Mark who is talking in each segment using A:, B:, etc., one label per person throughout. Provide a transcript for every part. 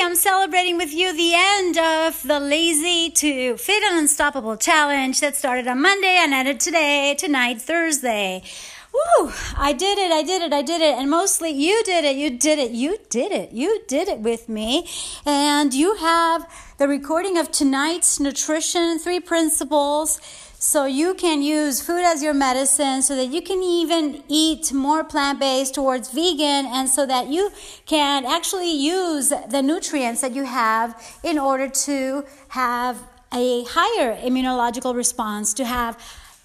A: I'm celebrating with you the end of the Lazy to Fit and Unstoppable challenge that started on Monday and ended today, tonight, Thursday. Woo! I did it, I did it, I did it. And mostly you did it, you did it, you did it, you did it with me. And you have the recording of tonight's nutrition, three principles so you can use food as your medicine so that you can even eat more plant based towards vegan and so that you can actually use the nutrients that you have in order to have a higher immunological response, to have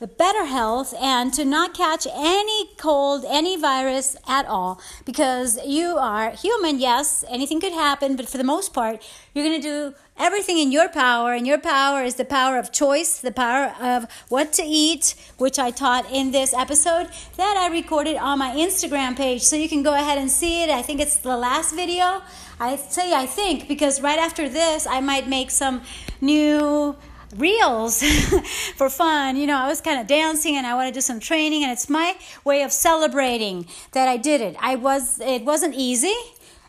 A: better health and to not catch any cold, any virus at all because you are human. Yes, anything could happen, but for the most part, you're going to do everything in your power, and your power is the power of choice, the power of what to eat, which I taught in this episode that I recorded on my Instagram page. So you can go ahead and see it. I think it's the last video. I say I think because right after this, I might make some new reels for fun. You know, I was kind of dancing and I want to do some training and it's my way of celebrating that I did it. I was it wasn't easy.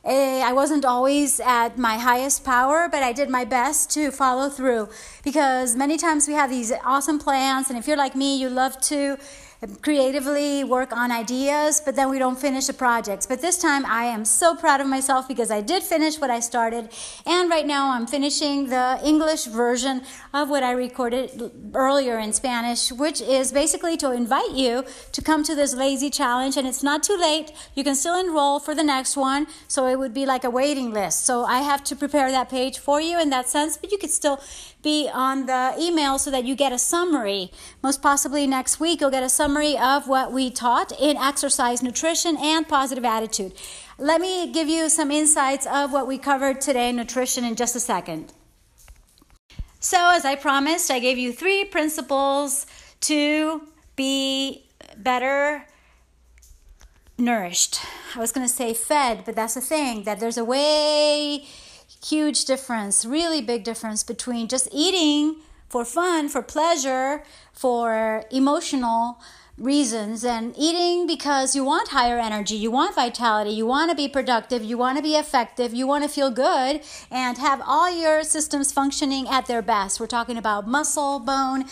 A: Eh, I wasn't always at my highest power, but I did my best to follow through because many times we have these awesome plans, and if you're like me, you love to creatively work on ideas, but then we don't finish the projects. But this time I am so proud of myself because I did finish what I started. And right now I'm finishing the English version of what I recorded earlier in Spanish, which is basically to invite you to come to this lazy challenge. And it's not too late. You can still enroll for the next one. So it would be like a waiting list. So I have to prepare that page for you in that sense, but you could still be on the email so that you get a summary. Most possibly next week, you'll get a summary of what we taught in exercise, nutrition, and positive attitude. Let me give you some insights of what we covered today in nutrition in just a second. So, as I promised, I gave you three principles to be better nourished. I was going to say fed, but that's the thing that there's a way huge difference, really big difference between just eating for fun, for pleasure, for emotional reasons and eating because you want higher energy, you want vitality, you want to be productive, you want to be effective, you want to feel good and have all your systems functioning at their best. We're talking about muscle, bone,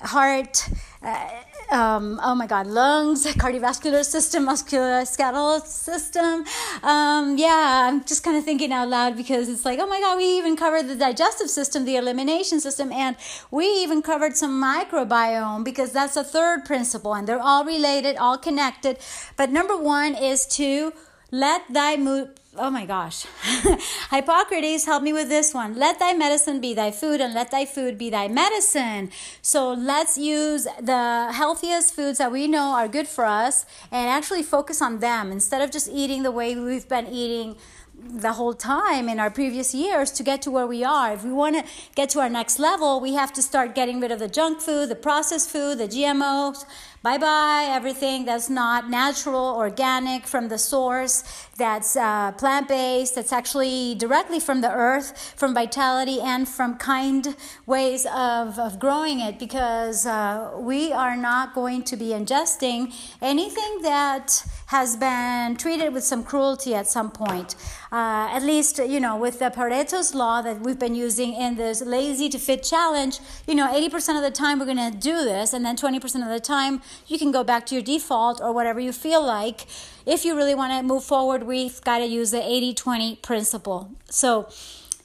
A: heart, uh, um, oh my God, lungs, cardiovascular system, musculoskeletal system. Um, yeah, I'm just kind of thinking out loud because it's like, oh my God, we even covered the digestive system, the elimination system, and we even covered some microbiome because that's a third principle, and they're all related, all connected. But number one is to let thy mood oh my gosh. Hippocrates, help me with this one. Let thy medicine be thy food, and let thy food be thy medicine. So let's use the healthiest foods that we know are good for us and actually focus on them instead of just eating the way we've been eating the whole time in our previous years to get to where we are. If we want to get to our next level, we have to start getting rid of the junk food, the processed food, the GMOs Bye bye, everything that's not natural, organic from the source, that's uh, plant based, that's actually directly from the earth, from vitality, and from kind ways of, of growing it because uh, we are not going to be ingesting anything that has been treated with some cruelty at some point. Uh, at least, you know, with the Pareto's law that we've been using in this lazy to fit challenge, you know, 80% of the time we're going to do this, and then 20% of the time you can go back to your default or whatever you feel like. If you really want to move forward, we've got to use the 80 20 principle. So,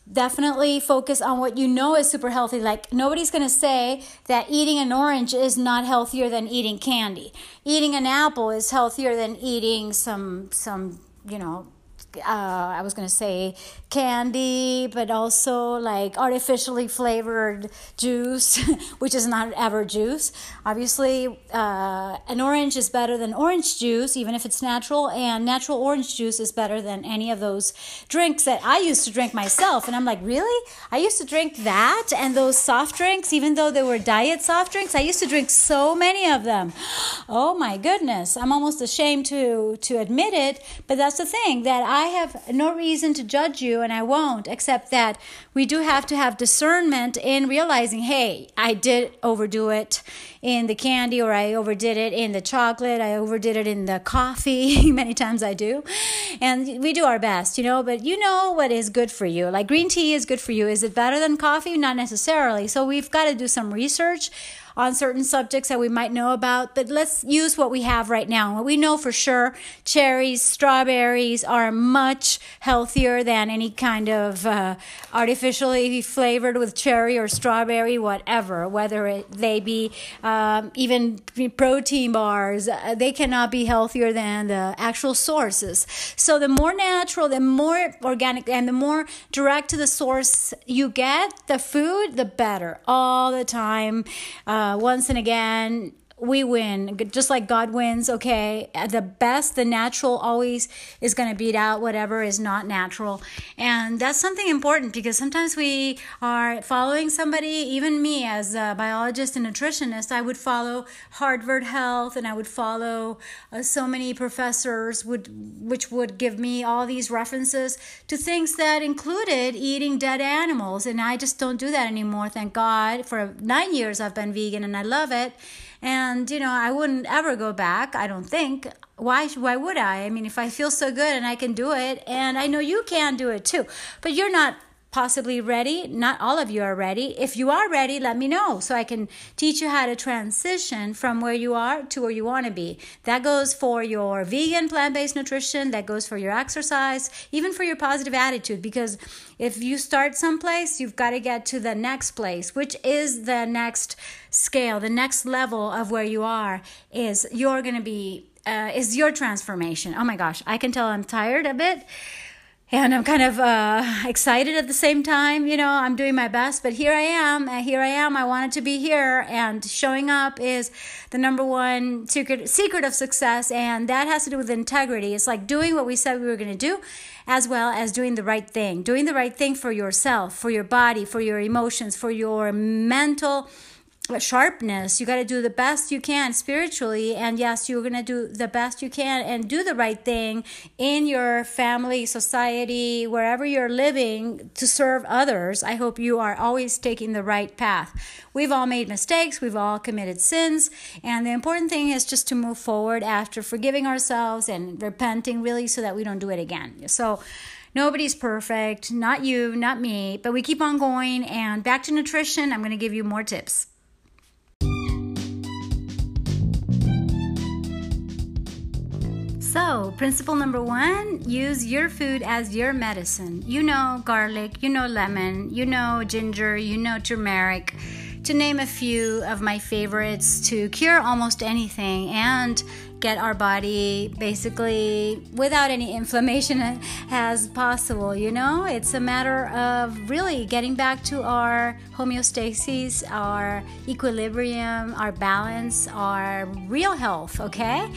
A: definitely focus on what you know is super healthy. Like, nobody's going to say that eating an orange is not healthier than eating candy. Eating an apple is healthier than eating some, some, you know, uh, I was going to say candy, but also like artificially flavored juice, which is not ever juice. Obviously, uh, an orange is better than orange juice, even if it's natural, and natural orange juice is better than any of those drinks that I used to drink myself. And I'm like, really? I used to drink that and those soft drinks, even though they were diet soft drinks. I used to drink so many of them. Oh my goodness. I'm almost ashamed to, to admit it, but that's the thing that I I have no reason to judge you and I won't, except that we do have to have discernment in realizing, hey, I did overdo it in the candy or I overdid it in the chocolate, I overdid it in the coffee. Many times I do. And we do our best, you know, but you know what is good for you. Like green tea is good for you. Is it better than coffee? Not necessarily. So we've got to do some research on certain subjects that we might know about, but let's use what we have right now. What we know for sure cherries, strawberries are much healthier than any kind of uh, artificially flavored with cherry or strawberry, whatever, whether it, they be um, even protein bars, uh, they cannot be healthier than the actual sources. So the more natural, the more organic, and the more direct to the source you get the food, the better all the time. Uh, uh, once and again we win. Just like god wins okay? The best the natural always is going to beat out whatever is not natural. And that's something important because sometimes we are following somebody even me as a biologist and nutritionist i would follow harvard health and i would follow uh, so many professors would which would give me all these references to things that included eating dead animals. And i just don't do that anymore thank god. For nine years i've been vegan and i love it and you know i wouldn't ever go back i don't think. Why why would i? I mean if i feel so good and i can do it and i know you can do it too. But you're not possibly ready. Not all of you are ready. If you are ready, let me know so I can teach you how to transition from where you are to where you want to be. That goes for your vegan plant based nutrition, that goes for your exercise, even for your positive attitude. Because if you start someplace, you've got to get to the next place, which is the next scale, the next level of where you are, is you're going to be. Uh, is your transformation. Oh my gosh, I can tell I'm tired a bit and I'm kind of uh, excited at the same time. You know, I'm doing my best, but here I am. Here I am. I wanted to be here, and showing up is the number one secret secret of success, and that has to do with integrity. It's like doing what we said we were going to do, as well as doing the right thing. Doing the right thing for yourself, for your body, for your emotions, for your mental sharpness. You got to do the best you can spiritually. And yes, you're going to do the best you can and do the right thing in your family, society, wherever you're living to serve others. I hope you are always taking the right path. We've all made mistakes, we've all committed sins. And the important thing is just to move forward after forgiving ourselves and repenting, really, so that we don't do it again. So, Nobody's perfect, not you, not me, but we keep on going. And back to nutrition, I'm going to give you more tips. So, principle number one use your food as your medicine. You know garlic, you know lemon, you know ginger, you know turmeric, to name a few of my favorites to cure almost anything and get our body basically without any inflammation as possible. You know, it's a matter of really getting back to our homeostasis, our equilibrium, our balance, our real health, okay?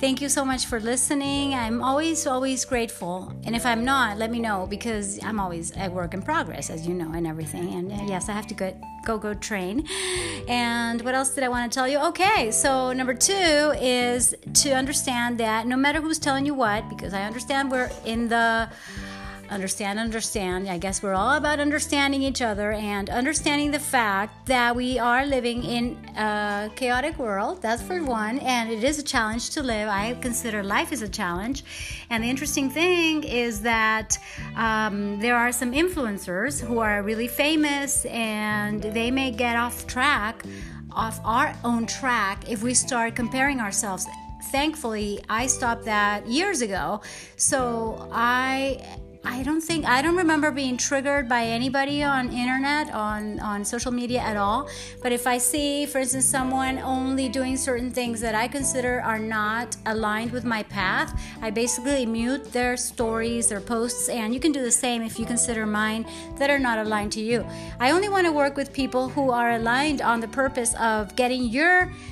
A: Thank you so much for listening. I'm always, always grateful. And if I'm not, let me know because I'm always a work in progress, as you know, and everything. And uh, yes, I have to go, go, go train. And what else did I want to tell you? Okay, so number two is to understand that no matter who's telling you what, because I understand we're in the understand, understand. I guess we're all about understanding each other and understanding the fact that we are living in a chaotic world. That's for one, and it is a challenge to live. I consider life is a challenge. And the interesting thing is that um, there are some influencers who are really famous and they may get off track, off our own track, if we start comparing ourselves thankfully i stopped that years ago so i I don't think I don't remember being triggered by anybody on internet on on social media at all. But if I see, for instance, someone only doing certain things that I consider are not aligned with my path, I basically mute their stories, their posts, and you can do the same if you consider mine that are not aligned to you. I only want to work with people who are aligned on the purpose of getting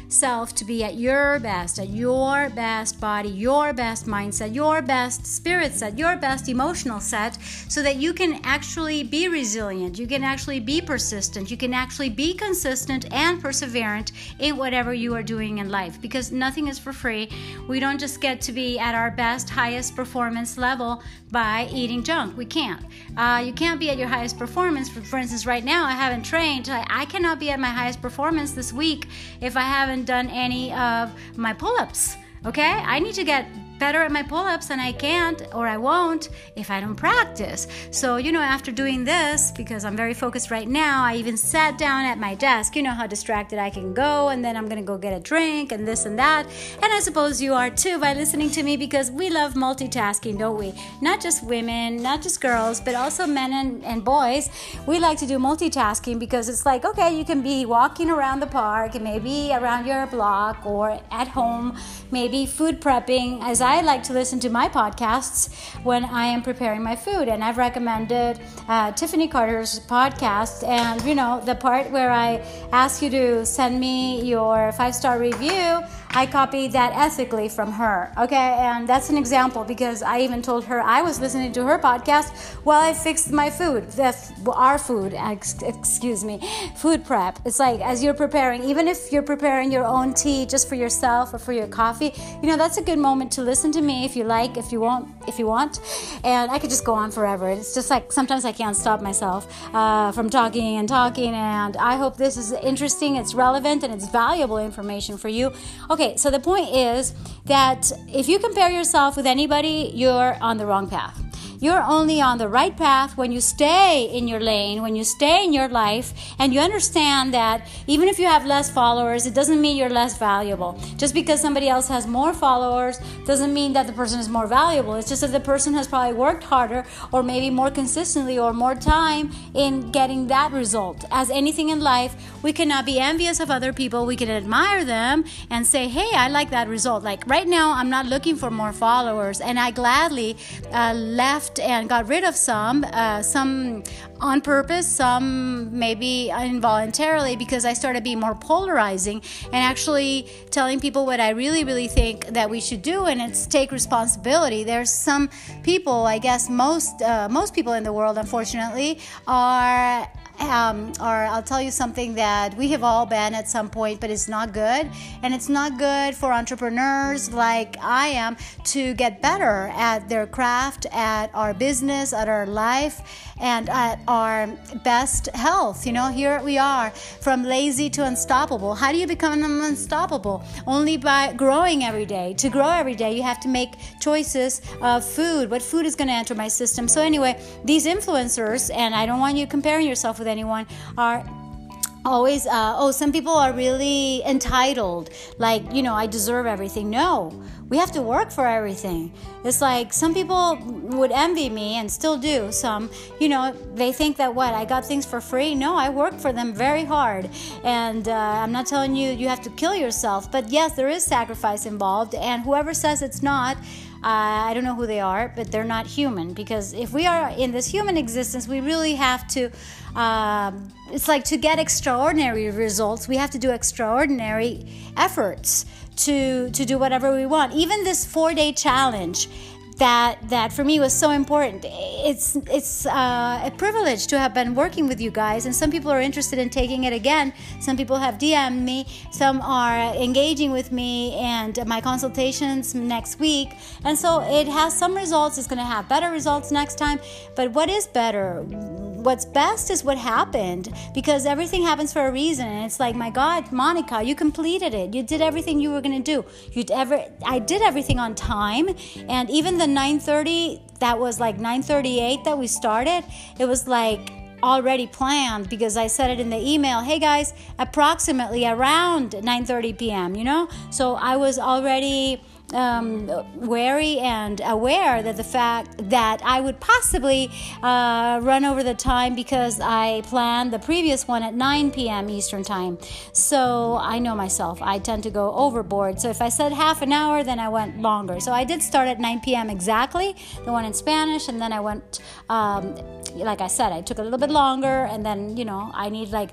A: yourself to be at your best, at your best body, your best mindset, your best spirit set, your best emotional set, so that you can actually be resilient, you can actually be persistent, you can actually be consistent and perseverant in whatever you are doing in life because nothing is for free. We don't just get to be at our best, highest performance level by eating junk. We can't. Uh, you can't be at your highest performance. For, for instance, right now, I haven't trained. I, I cannot be at my highest performance this week if I haven't done any of my pull ups. Okay? I need to get better at my pull ups and I can't or I won't if I don't practice. So, you know, after doing this, because I'm very focused right now, I even sat down at my desk. You know how distracted I can go, and then I'm gonna go get a drink and this and that. And I suppose you are too by listening to me because we love multitasking, don't we? Not just women, not just girls, but also men and, and boys. We like to do multitasking because it's like, okay, you can be walking around the park maybe around your block or at home, maybe food prepping as I like to listen to my podcasts when I am preparing my food. And I've recommended uh, Tiffany Carter's podcast. And, you know, the part where I ask you to send me your five star review I copied that ethically from her. Okay, and that's an example because I even told her I was listening to her podcast while I fixed my food, our food, excuse me, food prep. It's like as you're preparing, even if you're preparing your own tea just for yourself or for your coffee, you know that's a good moment to listen to me if you like, if you want, if you want. And I could just go on forever. It's just like sometimes I can't stop myself uh, from talking and talking. And I hope this is interesting, it's relevant, and it's valuable information for you. Okay Okay, so the point is that if you compare yourself with anybody, you're on the wrong path. You're only on the right path when you stay in your lane, when you stay in your life, and you understand that even if you have less followers, it doesn't mean you're less valuable. Just because somebody else has more followers doesn't mean that the person is more valuable. It's just that the person has probably worked harder or maybe more consistently or more time in getting that result. As anything in life, we cannot be envious of other people. We can admire them and say, hey, I like that result. Like right now, I'm not looking for more followers, and I gladly uh, left left and got rid of some, uh, some on purpose, some maybe involuntarily, because I started being more polarizing and actually telling people what I really, really think that we should do, and it's take responsibility. There's some people, I guess most uh, most people in the world, unfortunately, are um, or I'll tell you something that we have all been at some point, but it's not good. And it's not good for entrepreneurs like I am to get better at their craft, at our business, at our life, and at our best health. You know, here we are from lazy to unstoppable. How do you become unstoppable? Only by growing every day. To grow every day, you have to make choices of food. What food is going to enter my system? So, anyway, these influencers, and I don't want you comparing yourself with with anyone are always uh, oh some people are really entitled like you know i deserve everything. No we have to work for everything. It's like some people would envy me and still do some you know they think that what i got things for free? No i worked for them very hard. And uh, i'm not telling you you have to kill yourself but yes there is sacrifice involved. And whoever says it's not I don't know who they are, but they're not human because if we are in this human existence, we really have to um, it's like to get extraordinary results, we have to do extraordinary efforts to to do whatever we want. Even this four day challenge that that for me was so important. It's it's uh, a privilege to have been working with you guys, and some people are interested in taking it again. Some people have DM'd me. Some are engaging with me and my consultations next week, and so it has some results. It's going to have better results next time. But what is better? What's best is what happened because everything happens for a reason, and it's like, my God, Monica, you completed it. You did everything you were going to do. You'd ever I did everything on time, and even the 9:30 that was like 9:38 that we started it was like already planned because I said it in the email hey guys approximately around 9:30 p.m. you know so I was already um, wary and aware that the fact that I would possibly uh, run over the time because I planned the previous one at 9 p.m. Eastern Time. So I know myself, I tend to go overboard. So if I said half an hour, then I went longer. So I did start at 9 p.m. exactly, the one in Spanish, and then I went, um, like I said, I took a little bit longer, and then, you know, I need like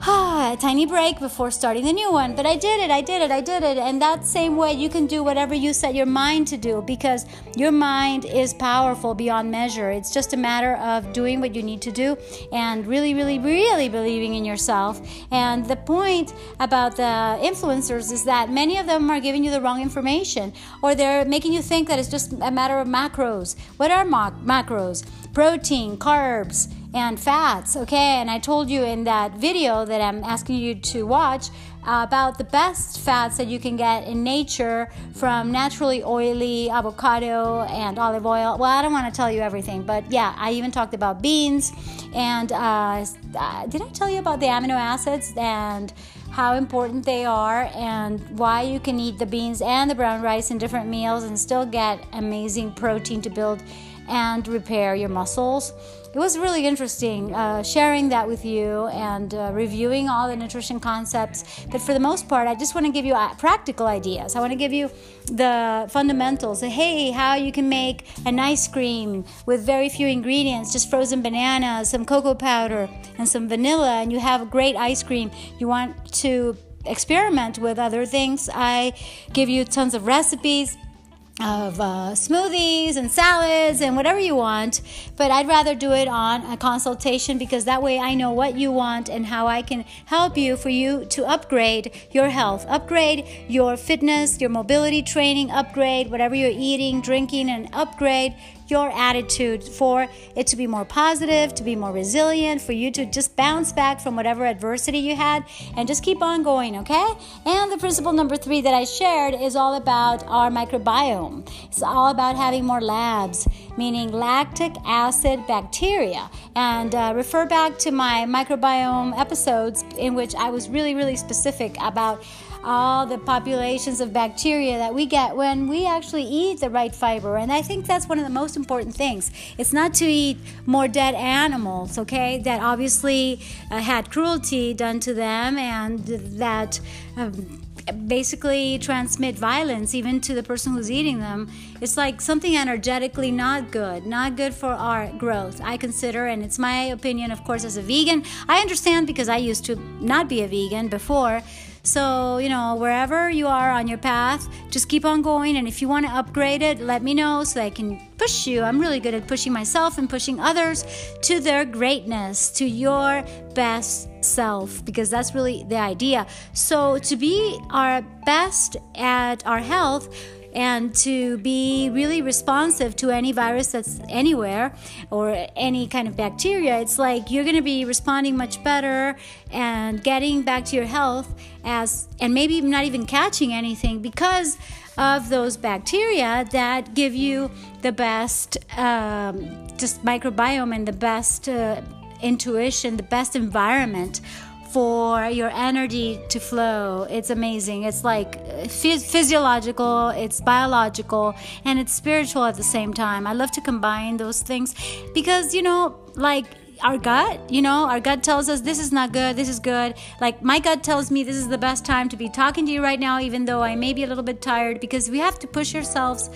A: a tiny break before starting the new one. But I did it, I did it, I did it. And that same way, you can do whatever you set your mind to do because your mind is powerful beyond measure. It's just a matter of doing what you need to do and really, really, really believing in yourself. And the point about the influencers is that many of them are giving you the wrong information or they're making you think that it's just a matter of macros. What are macros? Protein, carbs, and fats, okay? And I told you in that video that I'm asking you to watch uh, about the best fats that you can get in nature from naturally oily avocado and olive oil. Well, I don't want to tell you everything, but yeah, I even talked about beans. And uh, uh, did I tell you about the amino acids and how important they are and why you can eat the beans and the brown rice in different meals and still get amazing protein to build and repair your muscles? It was really interesting uh, sharing that with you and uh, reviewing all the nutrition concepts. But for the most part, I just want to give you uh, practical ideas. I want to give you the fundamentals. Hey, how you can make an ice cream with very few ingredients, just frozen bananas, some cocoa powder, and some vanilla, and you have great ice cream. You want to experiment with other things. I give you tons of recipes of uh, smoothies and salads and whatever you want, but I'd rather do it on a consultation because that way I know what you want and how I can help you for you to upgrade your health, upgrade your fitness, your mobility training, upgrade whatever you're eating, drinking, and upgrade your attitude for it to be more positive, to be more resilient, for you to just bounce back from whatever adversity you had and just keep on going, okay? And the principle number three that I shared is all about our microbiome. It's all about having more labs, meaning lactic acid bacteria. And uh, refer back to my microbiome episodes in which I was really, really specific about all the populations of bacteria that we get when we actually eat the right fiber. And I think that's one of the most important things. It's not to eat more dead animals, okay, that obviously uh, had cruelty done to them and that. Um, basically transmit violence even to the person who's eating them. It's like something energetically not good, not good for our growth. I consider, and it's my opinion, of course, as a vegan. I understand because I used to not be a vegan before. So, you know, wherever you are on your path, just keep on going. And if you want to upgrade it, let me know so I can push you. I'm really good at pushing myself and pushing others to their greatness, to your best self, because that's really the idea. So, to be our best at our health, and to be really responsive to any virus that's anywhere or any kind of bacteria, it's like you're going to be responding much better and getting back to your health as and maybe not even catching anything because of those bacteria that give you the best um, just microbiome and the best uh, intuition, the best environment for your energy to flow. It's amazing. It's like uh, phys- physiological, it's biological, and it's spiritual at the same time. I love to combine those things because, you know, like our gut, you know, our gut tells us this is not good, this is good. Like my gut tells me this is the best time to be talking to you right now, even though I may be a little bit tired, because we have to push ourselves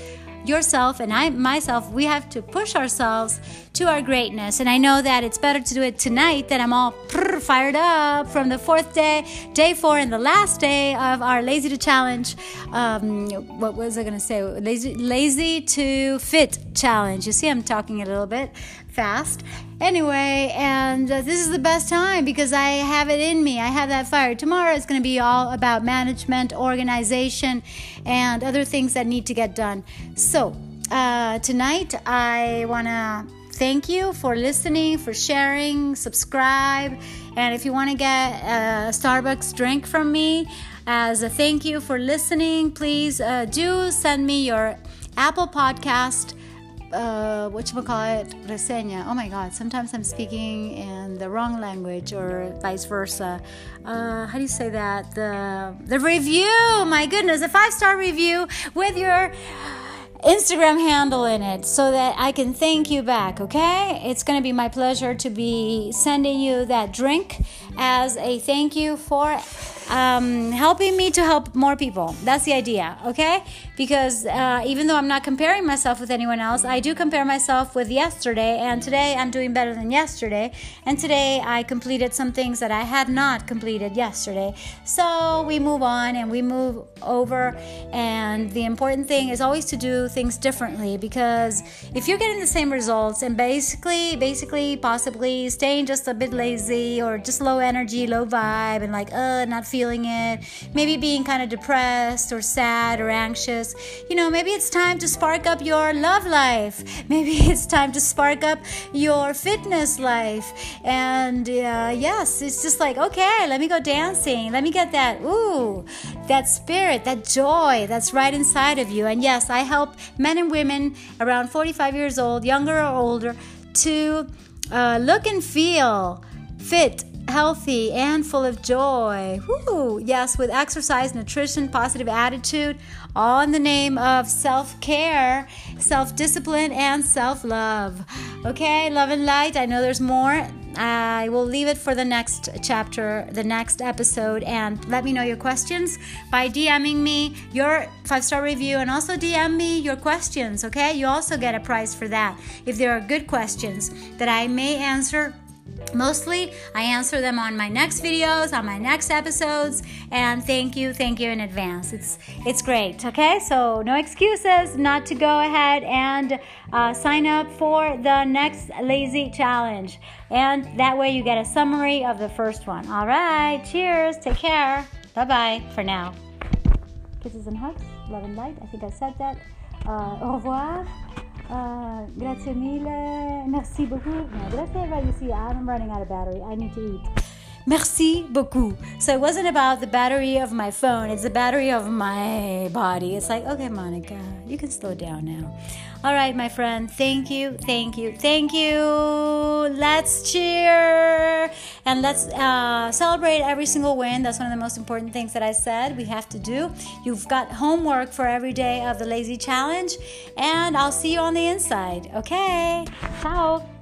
A: yourself and I myself, we have to push ourselves to our greatness. And I know that it's better to do it tonight that I'm all fired up from the fourth day, day four, and the last day of our Lazy to Challenge. Um, what was I going to say? Lazy, lazy to Fit Challenge. You see, I'm talking a little bit fast. Anyway, and uh, this is the best time because I have it in me. I have that fire. Tomorrow is going to be all about management, organization, and other things that need to get done. So, uh, tonight I want to thank you for listening, for sharing, subscribe. And if you want to get a Starbucks drink from me as a thank you for listening, please uh, do send me your Apple Podcast uh, what you call it, reseña. Oh my God! Sometimes I'm speaking in the wrong language, or vice versa. Uh, how do you say that? The the review. My goodness, a five star review with your Instagram handle in it, so that I can thank you back. Okay, it's gonna be my pleasure to be sending you that drink as a thank you for um, helping me to help more people. That's the idea, okay? Because uh, even though I'm not comparing myself with anyone else, I do compare myself with yesterday, and today I'm doing better than yesterday. And today I completed some things that I had not completed yesterday. So we move on and we move over. And the important thing is always to do things differently because if you're getting the same results and basically, basically, possibly staying just a bit lazy or just low energy, low vibe, and like, uh, not feeling it, maybe being kind of depressed or sad or anxious, you know, maybe it's time to spark up your love life. Maybe it's time to spark up your fitness life. And uh, yes, it's just like, okay, let me go dancing. Let me get that, ooh, that spirit, that joy that's right inside of you. And yes, I help men and women around 45 years old, younger or older, to uh, look and feel fit, healthy, and full of joy. Woo! Yes, with exercise, nutrition, positive attitude, all in the name of self care, self discipline, and self love. Okay, love and light. I know there's more. I will leave it for the next chapter, the next episode, and let me know your questions by DMing me your five star review and also DM me your questions, okay? You also get a prize for that if there are good questions that I may answer Mostly, I answer them on my next videos, on my next episodes, and thank you, thank you in advance. It's it's great. Okay, so no excuses not to go ahead and uh, sign up for the next lazy challenge, and that way you get a summary of the first one. All right, cheers, take care, bye bye for now. Kisses and hugs, love and light. I think I said that. Uh, au revoir. Uh, grazie mille. Merci beaucoup. No, did I say it? You see, I'm running out of battery. I need to eat. Merci beaucoup. So it wasn't about the battery of my phone, it's the battery of my body. It's like, okay, Monica, you can slow down now. All right, my friend, thank you, thank you, thank you. Let's cheer and let's uh, celebrate every single win. That's one of the most important things that I said we have to do. You've got homework for every day of the Lazy Challenge, and I'll see you on the inside. Okay, ciao.